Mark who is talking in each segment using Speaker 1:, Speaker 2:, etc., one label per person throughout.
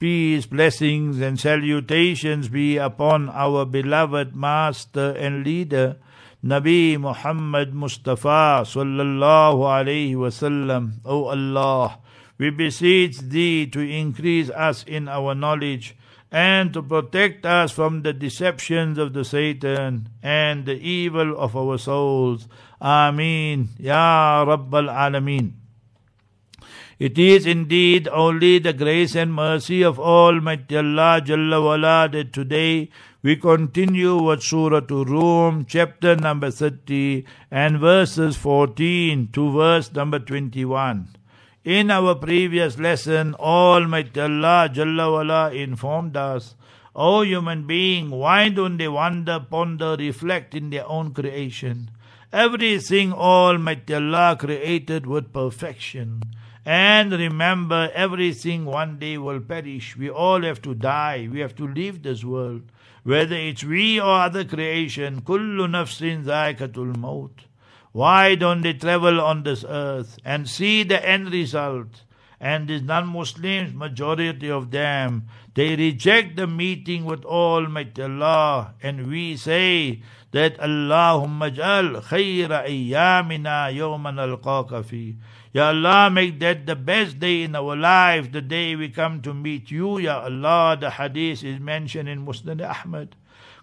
Speaker 1: Peace, blessings, and salutations be upon our beloved Master and Leader, Nabi Muhammad Mustafa sallallahu alayhi wasallam. O Allah, we beseech Thee to increase us in our knowledge and to protect us from the deceptions of the Satan and the evil of our souls. Ameen. Ya Rabbal Alameen. It is indeed only the grace and mercy of Almighty Allah Jalla wala that today we continue with Surah to Rum, chapter number 30 and verses 14 to verse number 21. In our previous lesson, Almighty Allah Jalla wala informed us, O human being, why don't they wonder, ponder, reflect in their own creation? Everything Almighty Allah created with perfection. And remember, everything one day will perish. We all have to die. We have to leave this world. Whether it's we or other creation, kullu nafsin zaikatul maut. Why don't they travel on this earth and see the end result? And these non-Muslims, majority of them, they reject the meeting with Almighty Allah. And we say that Allahumma jal khayra ayyamina yawman alqaka fi. Ya Allah, make that the best day in our life, the day we come to meet you, Ya Allah. The hadith is mentioned in Musnad Ahmad.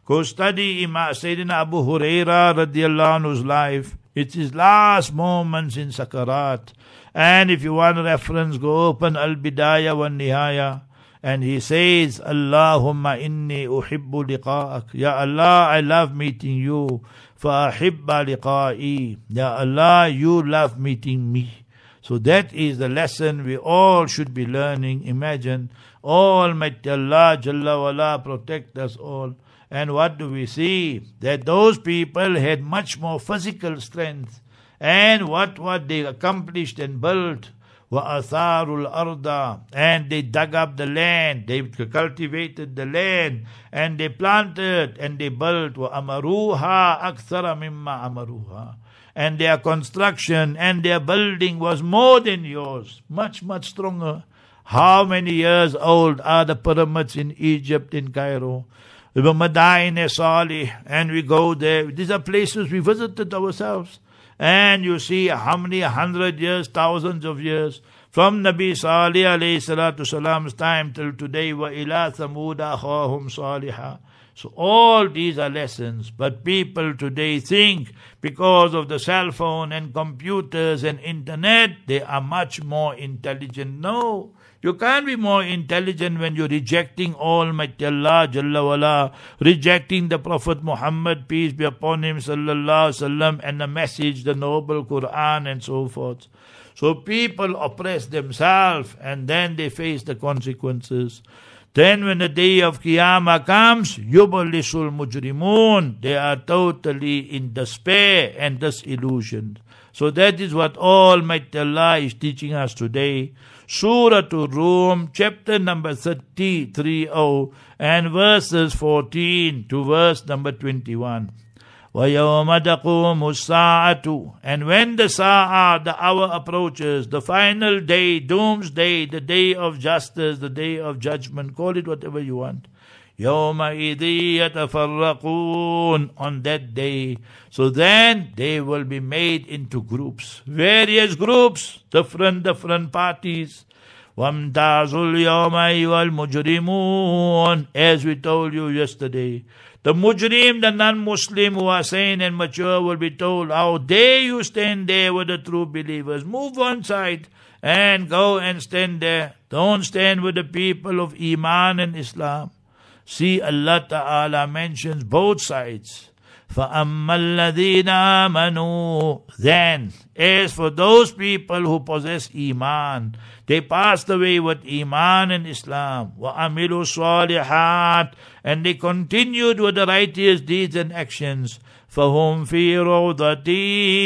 Speaker 1: Go study Imam Sayyidina Abu Huraira radiallahu anhu's life. It's his last moments in Sakarat. And if you want reference, go open Al Bidayah wa Nihaya. And he says, Allahumma inni uhibbu liqa'ak. Ya Allah, I love meeting you. Fa ahibba liqa'i. Ya Allah, you love meeting me. So that is the lesson we all should be learning. Imagine, Almighty Allah Jalla wala protect us all. And what do we see? That those people had much more physical strength. And what what they accomplished and built وَأَثَارُوا الْأَرْضَ And they dug up the land, they cultivated the land, and they planted, and they built وَأَمَرُوهَا أَكْثَرَ مِمَّا أَمَرُوهَا And their construction and their building was more than yours, much, much stronger. How many years old are the pyramids in Egypt, in Cairo? The Madain Salih, and we go there. These are places we visited ourselves. And you see how many hundred years, thousands of years, from Nabi Salih alayhi salatu salam's time till today, wa ila thamuda khahum salihah. So all these are lessons, but people today think because of the cell phone and computers and internet, they are much more intelligent. No. You can't be more intelligent when you're rejecting Almighty Allah Jalla wala, rejecting the Prophet Muhammad, peace be upon him, sallallahu sallam, and the message, the noble Quran and so forth. So people oppress themselves and then they face the consequences. Then when the day of Qiyamah comes, yubalisul mujrimun, they are totally in despair and disillusioned. So that is what Almighty Allah is teaching us today. Surah to Rum, chapter number 33 and verses 14 to verse number 21. وَيَوْمَ تَقُومُ السَّاعَةُ And when the sa'ah, the hour approaches, the final day, doomsday, the day of justice, the day of judgment, call it whatever you want. يَوْمَئِذٍ يَتَفَرَّقُونَ On that day. So then they will be made into groups, various groups, different, different parties. وَامْتَازُوا الْيَوْمَ أَيُّهَا الْمُجْرِمُونَ As we told you yesterday, The mujrim, the non-Muslim who are sane and mature will be told, how dare you stand there with the true believers. Move one side and go and stand there. Don't stand with the people of Iman and Islam. See, Allah Ta'ala mentions both sides فَأَمَّا الَّذِينَ آمَنُوا Then, as for those people who possess Iman, they passed away with Iman and Islam. وَأَمِلُوا الصَّالِحَاتِ And they continued with the righteous deeds and actions. فَهُمْ فِي رَوْضَةٍ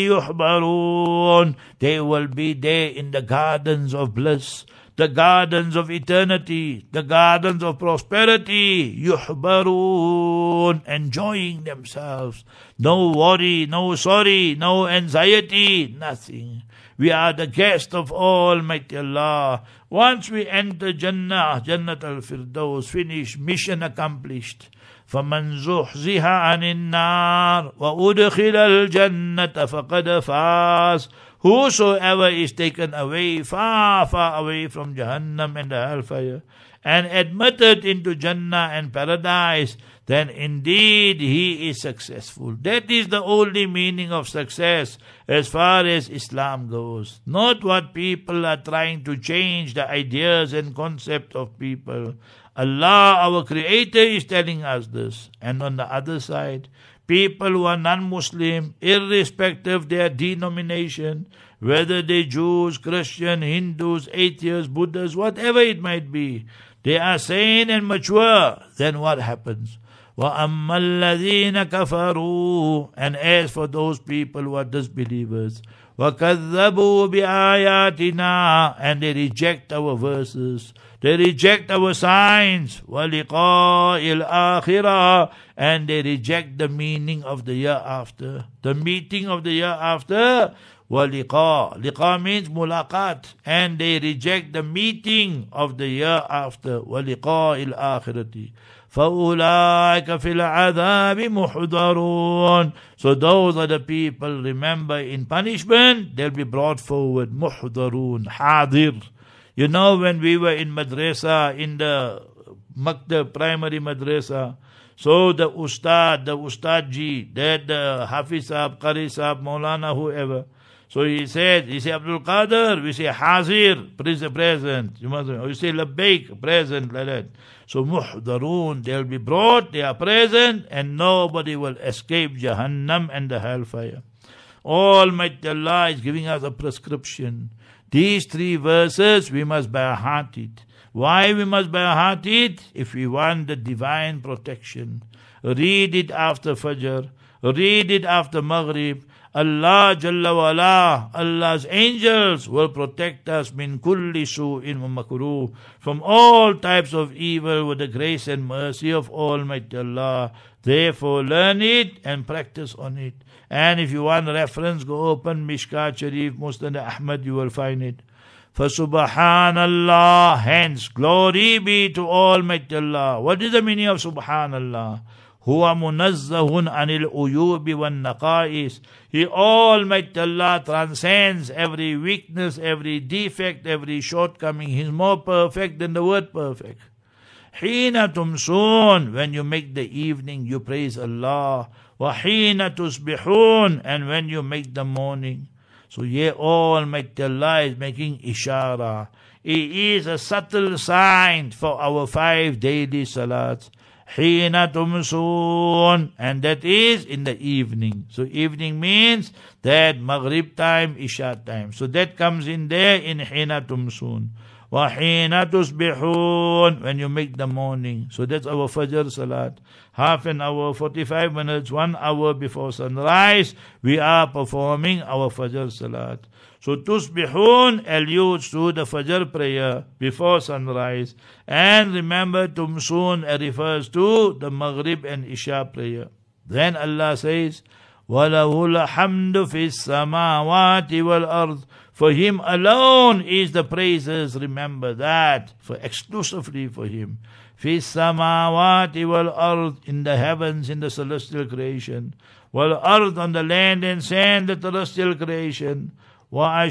Speaker 1: يُحْبَرُونَ They will be there in the gardens of bliss the gardens of eternity, the gardens of prosperity, yuhbarun, enjoying themselves. No worry, no sorry, no anxiety, nothing. We are the guest of Almighty Allah. Once we enter Jannah, Jannat al-Firdaus, finished, mission accomplished. فمن زحزح عن النار وأدخل الجنة فقد فاز Whosoever is taken away, far, far away from Jahannam and the hellfire, and admitted into Jannah and paradise, then indeed he is successful. That is the only meaning of success as far as Islam goes. Not what people are trying to change the ideas and concept of people. Allah, our Creator, is telling us this. And on the other side, people who are non-Muslim, irrespective of their denomination, whether they Jews, Christian, Hindus, atheists, Buddhists, whatever it might be, they are sane and mature, then what happens? وَأَمَّا الَّذِينَ كَفَرُوا And as for those people who are disbelievers, وَكَذَّبُوا بِآيَاتِنَا And they reject our verses, they reject our signs, وَلِقَاءِ الْآخِرَةِ And they reject the meaning of the year after. The meeting of the year after, وَلِقَاء Liqa means mulaqat. And they reject the meeting of the year after. وَلِقَاءِ الْآخِرَةِ فَأُولَٰئِكَ فِي الْعَذَابِ مُحْضَرُونَ So those are the people, remember, in punishment, they'll be brought forward. مُحْضَرُونَ حاضر you know, when we were in madrasa, in the Maktab primary madrasa, so the ustad, the ustadji, that the Hafiz Sahab, Qari Sahab, Maulana, whoever, so he said, he say Abdul Qadir, we say Hazir, present. You must, or you say Labbaik, present, like that. So muhdarun, they'll be brought, they are present, and nobody will escape Jahannam and the hellfire. Almighty Allah is giving us a prescription. These three verses we must by heart it. Why we must by heart it? If we want the divine protection. Read it after Fajr. Read it after Maghrib. Allah Jalla wala, Allah's angels will protect us min kulli su'in makruh, from all types of evil with the grace and mercy of Almighty Allah. Therefore learn it and practice on it. And if you want reference, go open Mishkat Sharif, Musnad Ahmad, you will find it. Subhanallah. hence, glory be to Almighty Allah. What is the meaning of Subhanallah? هو anil عن العيوب والنقائص He Almighty Allah transcends every weakness, every defect, every shortcoming. He's more perfect than the word perfect. Hina tumsoon When you make the evening, you praise Allah. وَحِينَ تُصْبِحُونَ And when you make the morning. So here Almighty Allah is making ishara. It is a subtle sign for our five daily salats. حين تمسون and that is in the evening. So evening means that Maghrib time, Isha time. So that comes in there in حين تمسون. وَحِينَ تُصْبِحُونَ When you make the morning. So that's our Fajr Salat. Half an hour, 45 minutes, one hour before sunrise, we are performing our Fajr Salat. So tusbihun alludes to the Fajr prayer before sunrise. And remember tumsun refers to the Maghrib and Isha prayer. Then Allah says, وَلَهُ الْحَمْدُ فِي السَّمَاوَاتِ وَالْأَرْضِ for him alone is the praises. Remember that. For exclusively for him. Fi samawati wal ard. In the heavens, in the celestial creation. Wal ard on the land and sand, the celestial creation. Wa.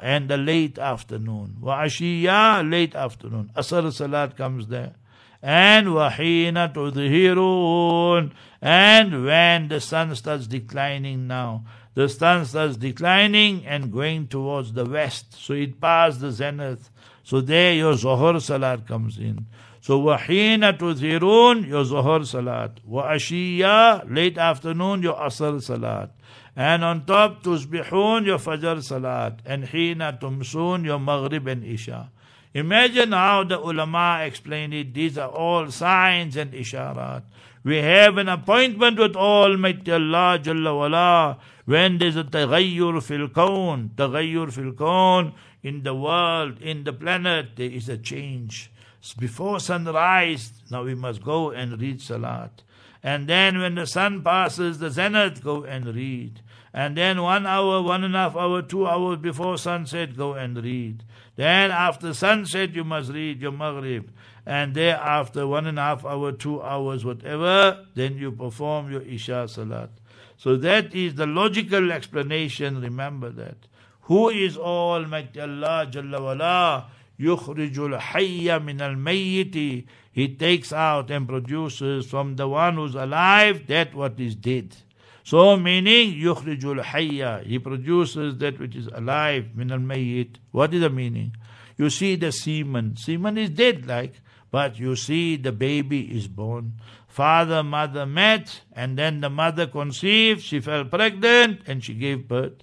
Speaker 1: And the late afternoon. Wa. Late afternoon. Asr salat comes there and wahina tudhirun and when the sun starts declining now the sun starts declining and going towards the west. So it passed the zenith. So there your Zohar Salat comes in. So wahina tuzirun, your Zohar Salat. Wa ashiya, late afternoon, your Asr Salat. And on top, tusbihun, your Fajr Salat. And hina tumsun, your Maghrib and Isha. Imagine how the ulama explained it. These are all signs and isharat. We have an appointment with Almighty Allah Jalla Wala when there's a taghayyur fil kawn, taghayyur fil in the world, in the planet, there is a change. Before sunrise, now we must go and read Salat. And then when the sun passes the zenith, go and read. And then one hour, one and a half hour, two hours before sunset, go and read. Then after sunset, you must read your Maghrib. And thereafter, one and a half hour, two hours, whatever, then you perform your Isha Salat. So that is the logical explanation. Remember that. Who is Almighty Allah Jalla wala? Yukhrijul hayya min al mayyiti. He takes out and produces from the one who's alive that what is dead. So meaning yukhrijul hayya. He produces that which is alive min al mayyit. What is the meaning? You see the semen. Semen is dead like. But you see, the baby is born. Father, mother met, and then the mother conceived, she fell pregnant, and she gave birth.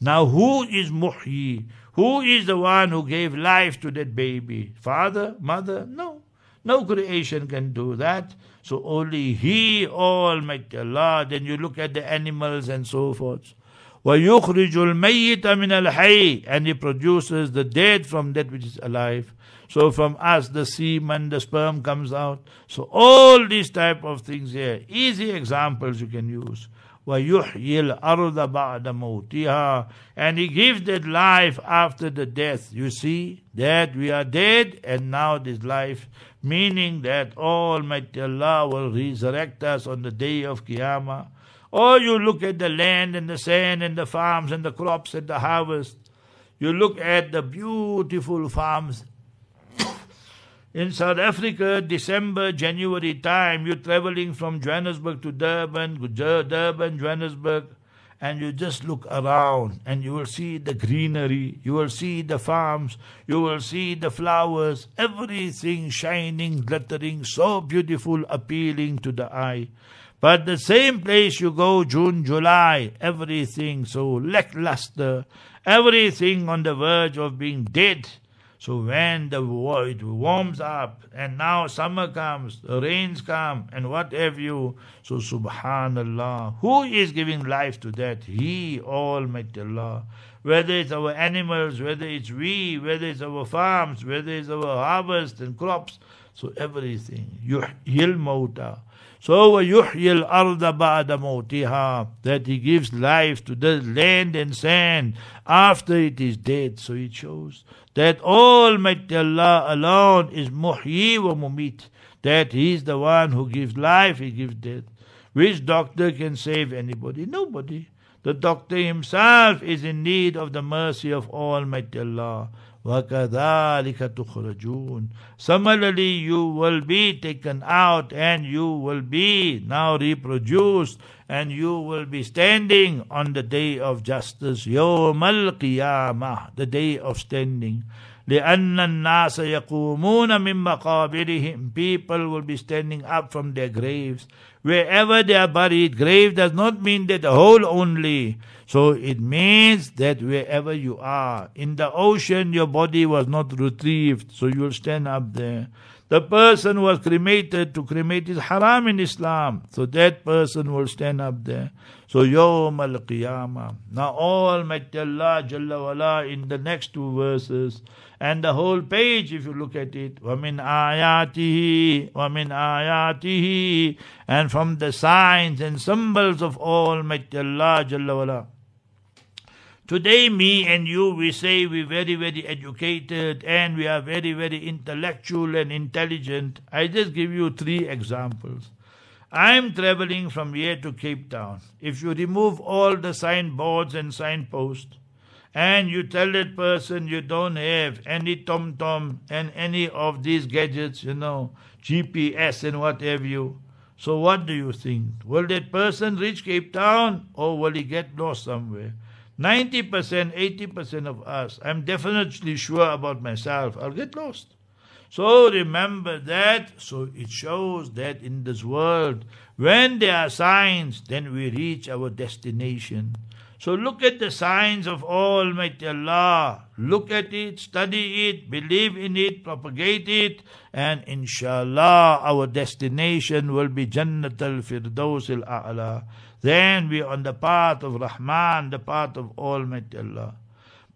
Speaker 1: Now, who is Muhyi? Who is the one who gave life to that baby? Father, mother? No. No creation can do that. So only He, Almighty Allah. Then you look at the animals and so forth. وَيُخْرِجُ الْمَيِّتَ مِنَ الْحَيِّ And He produces the dead from that which is alive. So from us the semen, the sperm comes out. So all these type of things here, easy examples you can use. وَيُحْيِي الْأَرْضَ بَعْدَ مَوْتِهَا And He gives that life after the death. You see, that we are dead and now this life, meaning that Almighty Allah will resurrect us on the day of Qiyamah. Or you look at the land and the sand and the farms and the crops and the harvest. You look at the beautiful farms in South Africa, December, January time, you're traveling from Johannesburg to Durban, Durban, Johannesburg, and you just look around and you will see the greenery, you will see the farms, you will see the flowers, everything shining, glittering, so beautiful, appealing to the eye. But the same place you go June, July, everything so lackluster, everything on the verge of being dead so when the it warms up, and now summer comes, the rains come, and what have you. So subhanallah, who is giving life to that? He, Almighty Allah. Whether it's our animals, whether it's we, whether it's our farms, whether it's our harvest and crops, so everything. Yuhyil mauta. So وَيُحْيِي الْأَرْضَ بَعْدَ مَوْتِهَا That He gives life to the land and sand after it is dead. So it shows that Almighty Allah alone is muhyi wa mumit. That He is the one who gives life, He gives death. Which doctor can save anybody? Nobody. The doctor himself is in need of the mercy of Almighty Allah. وَكَذَلِكَ تُخْرَجُونَ Similarly, you will be taken out and you will be now reproduced and you will be standing on the day of justice, يوم القيامة, the day of standing. لأن الناس يقومون من مقابرهم people will be standing up from their graves wherever they are buried grave does not mean that the hole only so it means that wherever you are in the ocean your body was not retrieved so you will stand up there the person was cremated to cremate is haram in Islam so that person will stand up there so Yawm al-Qiyamah now Almighty Allah Jalla wala in the next two verses and the whole page, if you look at it, وَمِنْ آيَاتِهِ وَمِنْ آيَاتِهِ And from the signs and symbols of Almighty Allah Jalla wala. Today, me and you, we say we're very, very educated and we are very, very intellectual and intelligent. I just give you three examples. I'm traveling from here to Cape Town. If you remove all the signboards and signposts, and you tell that person you don't have any TomTom and any of these gadgets, you know, GPS and what have you. So what do you think? Will that person reach Cape Town or will he get lost somewhere? 90%, 80% of us, I'm definitely sure about myself, I'll get lost. So remember that. So it shows that in this world, when there are signs, then we reach our destination. So look at the signs of Almighty Allah. Look at it, study it, believe in it, propagate it, and inshallah our destination will be Jannat al-Firdaus al-A'la. Then we are on the path of Rahman, the path of Almighty Allah.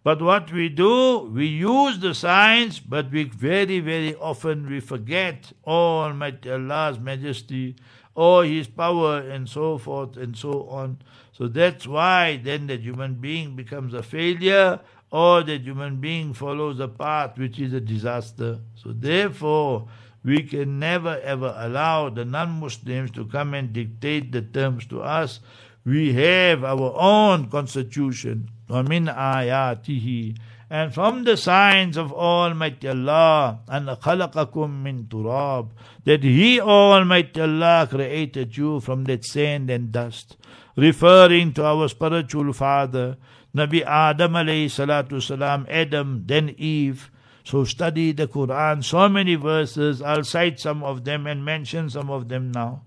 Speaker 1: But what we do, we use the signs, but we very, very often we forget Almighty Allah's majesty or His power and so forth and so on. So that's why then the human being becomes a failure or the human being follows a path which is a disaster. So therefore, we can never ever allow the non-Muslims to come and dictate the terms to us. We have our own constitution. وَمِنْ آيَاتِهِ and from the signs of Almighty Allah, and خَلَقَكُم مِّن turab, that He, Almighty Allah, created you from that sand and dust, referring to our spiritual father, Nabi Adam alayhi salatu salam, Adam, then Eve. So study the Quran, so many verses, I'll cite some of them and mention some of them now.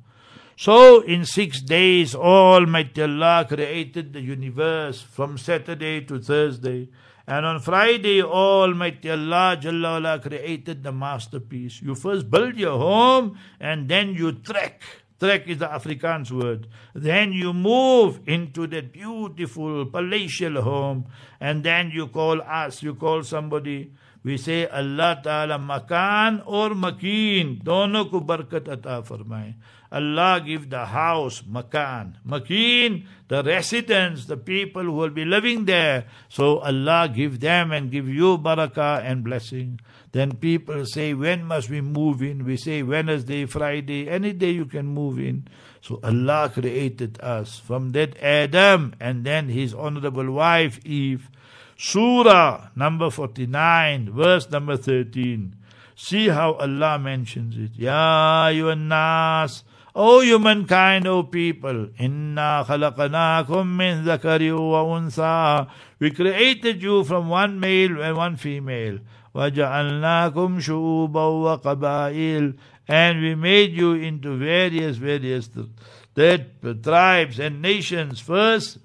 Speaker 1: So in six days, Almighty Allah created the universe from Saturday to Thursday. And on Friday, Almighty Allah Jalla created the masterpiece. You first build your home and then you trek. Trek is the Afrikaans word. Then you move into that beautiful palatial home and then you call us, you call somebody. We say Allah Ta'ala makan or makin. Dono ko barkat ata farmaye. Allah give the house, makan. Makin, the residents, the people who will be living there. So Allah give them and give you barakah and blessing. Then people say, when must we move in? We say Wednesday, Friday, any day you can move in. So Allah created us from that Adam and then his honorable wife Eve. Surah number 49, verse number 13. See how Allah mentions it. Ya nas. O humankind, O people, inna khalaqnakum min zakari wa unsa. We created you from one male and one female. وَجَعَلْنَاكُمْ شُعُوبًا وَقَبَائِلَ And we made you into various, various that tribes and nations. First,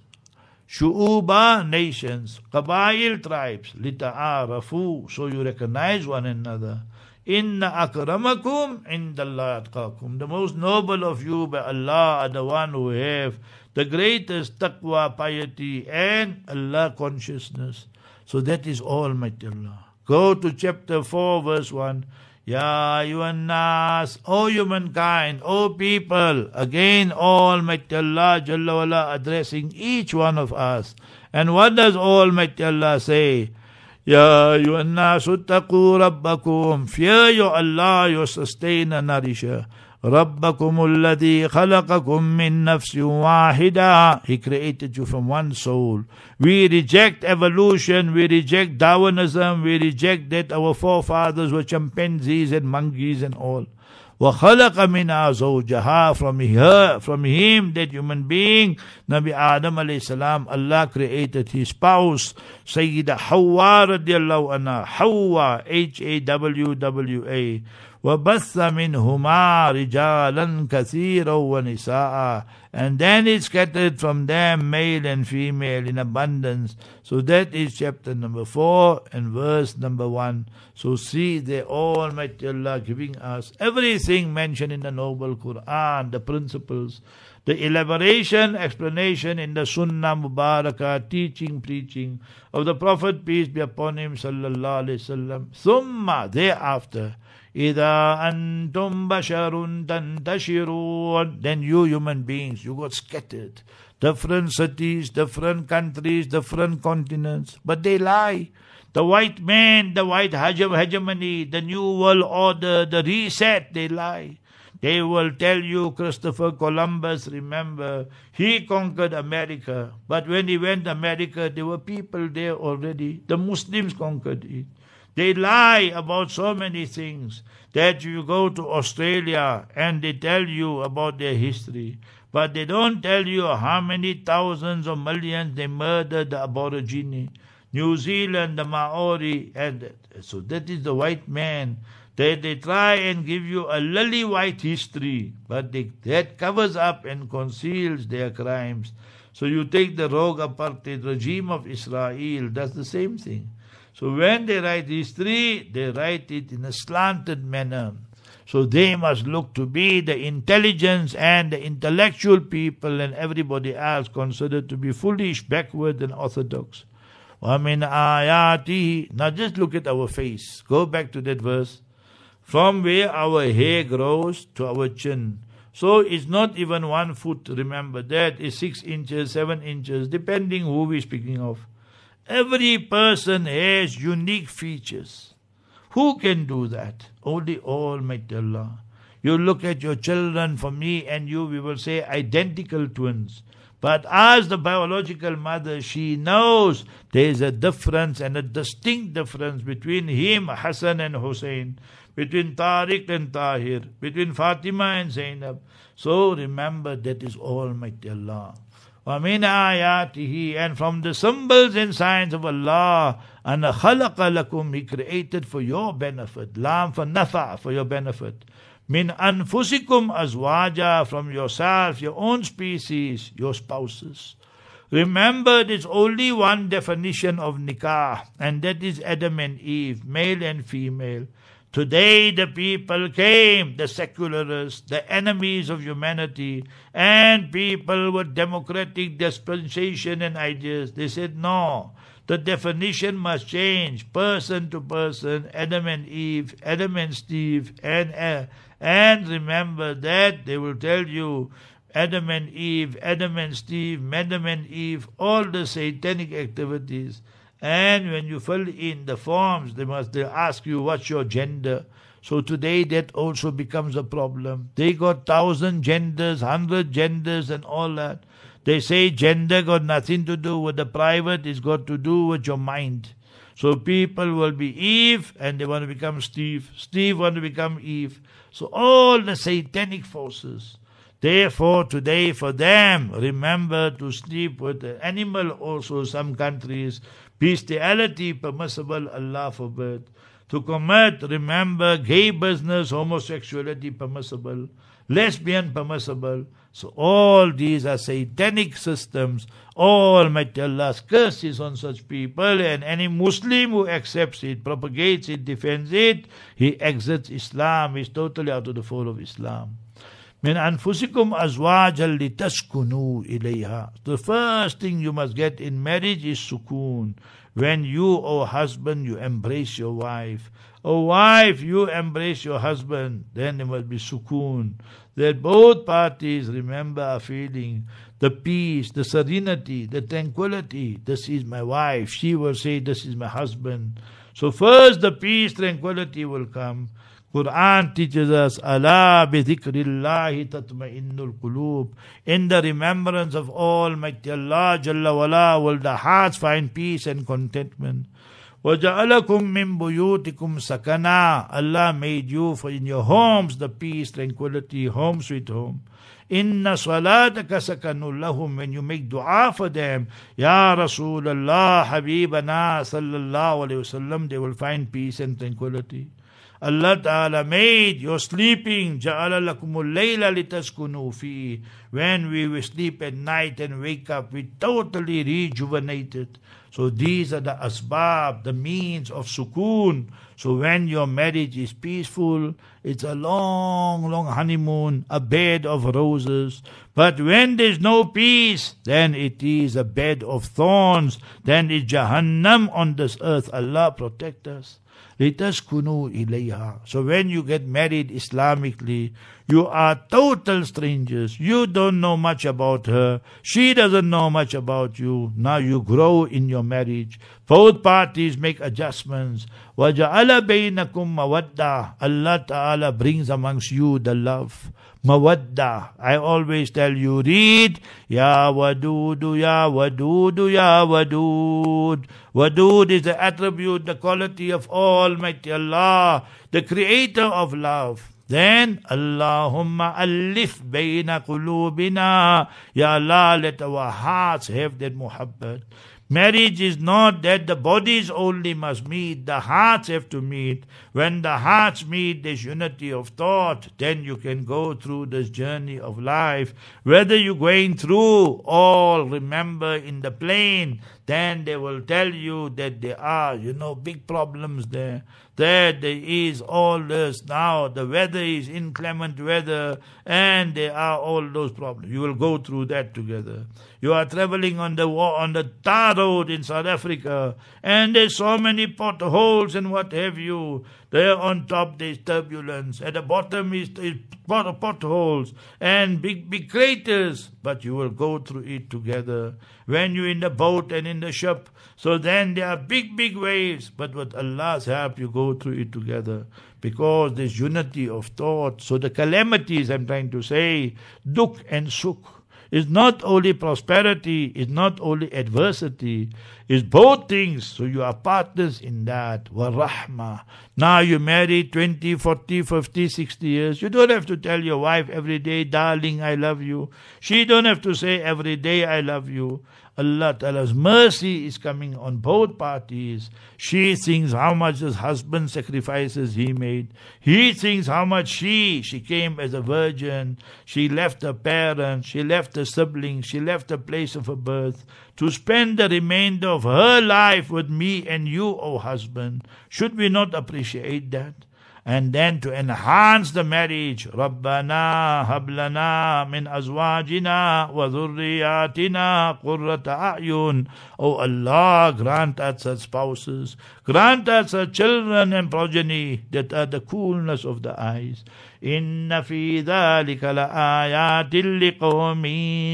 Speaker 1: shu'uba, nations. Qabail, tribes. Lita'arafu, so you recognize one another. Inna akramakum indallah atqakum. The most noble of you by Allah are the one who have the greatest taqwa, piety, and Allah consciousness. So that is Almighty Allah. Go to chapter 4, verse 1. Ya Yuannas, O humankind, O people, again Almighty Allah Jalla wala, addressing each one of us. And what does Almighty Allah say? Ya Yuannas, uttaqu rabbakum, fear your Allah, your sustainer, nourisher. ربكم الذي خلقكم من نفس واحدة He created you from one soul. We reject evolution, we reject Darwinism, we reject that our forefathers were chimpanzees and monkeys and all. وخلق منها زوجها from her from him that human being Nabi Adam alayhi salam Allah created his spouse Sayyida Hawa radiallahu anha Hawa H A W W A وبث منهما رجالا كثيرا ونساء and then it scattered from them male and female in abundance so that is chapter number 4 and verse number 1 so see the almighty allah giving us everything mentioned in the noble quran the principles the elaboration, explanation in the Sunnah Mubarakah, teaching, preaching of the Prophet, peace be upon him, sallallahu alayhi wasallam. Thumma, thereafter, إذا أنتم بشر تنتشرون then you human beings you got scattered different cities different countries different continents but they lie the white man the white hegemony the new world order the reset they lie They will tell you Christopher Columbus, remember, he conquered America. But when he went to America, there were people there already. The Muslims conquered it. They lie about so many things that you go to Australia and they tell you about their history. But they don't tell you how many thousands or millions they murdered the Aborigine. New Zealand, the Maori, and so that is the white man. They, they try and give you a lily white history, but they, that covers up and conceals their crimes. So you take the rogue apartheid regime of Israel, does the same thing. So when they write history, they write it in a slanted manner. So they must look to be the intelligence and the intellectual people and everybody else considered to be foolish, backward and orthodox. وَمِنْ آيَاتِهِ Now just look at our face. Go back to that verse. From where our hair grows to our chin. So it's not even one foot, remember. That is six inches, seven inches, depending who we're speaking of. Every person has unique features. Who can do that? Only Almighty Allah. You look at your children, for me and you, we will say identical twins. But as the biological mother, she knows there is a difference and a distinct difference between him, Hassan and Hussein, between Tariq and Tahir, between Fatima and Zainab. So remember that is Almighty Allah. وَمِنْ آيَاتِهِ And from the symbols and signs of Allah, and خَلَقَ لَكُمْ He created for your benefit. Lam for nafa, for your benefit. Min anfusikum azwaja, from yourself, your own species, your spouses. Remember, there's only one definition of nikah, and that is Adam and Eve, male and female. Today the people came, the secularists, the enemies of humanity, and people with democratic dispensation and ideas. They said, no, the definition must change, person to person, Adam and Eve, Adam and Steve, and, uh, and remember that they will tell you Adam and Eve, Adam and Steve, Adam and Eve, all the satanic activities. And when you fill in the forms, they must they ask you what's your gender. So today that also becomes a problem. They got thousand genders, hundred genders, and all that. They say gender got nothing to do with the private; it's got to do with your mind. So people will be Eve and they want to become Steve. Steve want to become Eve. So all the satanic forces. Therefore, today for them, remember to sleep with the animal also, some countries, Bestiality permissible, Allah forbid. To commit, remember, gay business, homosexuality permissible, lesbian permissible. So all these are satanic systems. Almighty Allah's curse is on such people, and any Muslim who accepts it, propagates it, defends it, he exits Islam, is totally out of the fold of Islam min anfusikum azwajan litaskunu ilayha. The first thing you must get in marriage is sukoon. When you, O husband, you embrace your wife. O wife, you embrace your husband. Then it must be sukoon. That both parties, remember, are feeling the peace, the serenity, the tranquility. This is my wife. She will say, this is my husband. So first the peace, tranquility will come. Quran teaches us, Allah bi dhikrillahi tatma'innul qulub. In the remembrance of Almighty Allah Jalla wala will the hearts find peace and contentment. وَجَعَلَكُم مِّن بُيُوتِكُمْ sakana. Allah made you for in your homes the peace, tranquility, home sweet home. Inna salataka sakanul lahum when you make dua for them. Ya Rasulullah, Habibana sallallahu alayhi wasallam, they will find peace and tranquility. Allah Ta'ala made your sleeping. When we sleep at night and wake up, we totally rejuvenated. So these are the asbab, the means of sukoon. So when your marriage is peaceful, it's a long, long honeymoon, a bed of roses. But when there's no peace, then it is a bed of thorns. Then it's Jahannam on this earth. Allah protect us let us ilayha. So when you get married Islamically, you are total strangers. You don't know much about her. She doesn't know much about you. Now you grow in your marriage. Both parties make adjustments. وَجَعَلَ بَيْنَكُمْ مَوَدَّةً Allah Ta'ala brings amongst you the love. Mawadda. I always tell you, read Ya Wadudu, Ya Wadudu, Ya Wadud. Wadud is the attribute, the quality of Almighty Allah, the creator of love. Then, Allahumma alif bayna qulubina. Ya Allah, let our hearts have that muhabbat. Marriage is not that the bodies only must meet, the hearts have to meet. When the hearts meet, there's unity of thought. Then you can go through this journey of life. Whether you're going through all, remember in the plane, then they will tell you that there are, you know, big problems there. That there is all this now, the weather is inclement weather, and there are all those problems. You will go through that together. You are traveling on the on the tar road in South Africa, and there's so many potholes and what have you. There on top there's turbulence, at the bottom is, is pot, potholes and big big craters, but you will go through it together. When you're in the boat and in the ship, so then there are big big waves, but with Allah's help you go through it together. Because there's unity of thought. So the calamities I'm trying to say, duk and suk is not only prosperity, is not only adversity, is both things. So you are partners in that. Wa rahma. Now you marry 20, 40, 50, 60 years. You don't have to tell your wife every day, darling, I love you. She don't have to say every day, I love you. Allah Ta'ala's mercy is coming on both parties. She thinks how much his husband sacrifices he made. He thinks how much she, she came as a virgin. She left her parents, she left her siblings, she left the place of her birth to spend the remainder of her life with me and you, O husband. Should we not appreciate that? and then to enhance the marriage ربنا هب لنا من أزواجنا وذرياتنا قرة أعين Oh Allah grant us such spouses grant us such children and progeny that are the coolness of the eyes إن في ذلك لآيات لقوم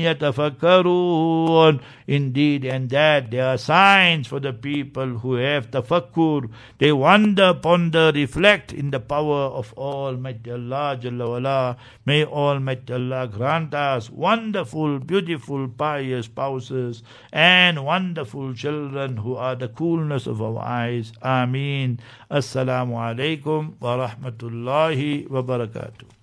Speaker 1: يتفكرون Indeed, and that there are signs for the people who have tafakkur. They wonder, ponder, reflect in the power of Almighty Allah Jalla wala. May Almighty Allah grant us wonderful, beautiful, pious spouses and wonderful children who are the coolness of our eyes. Ameen. Assalamu alaikum wa rahmatullahi wa barakatuh. wabarakatuh.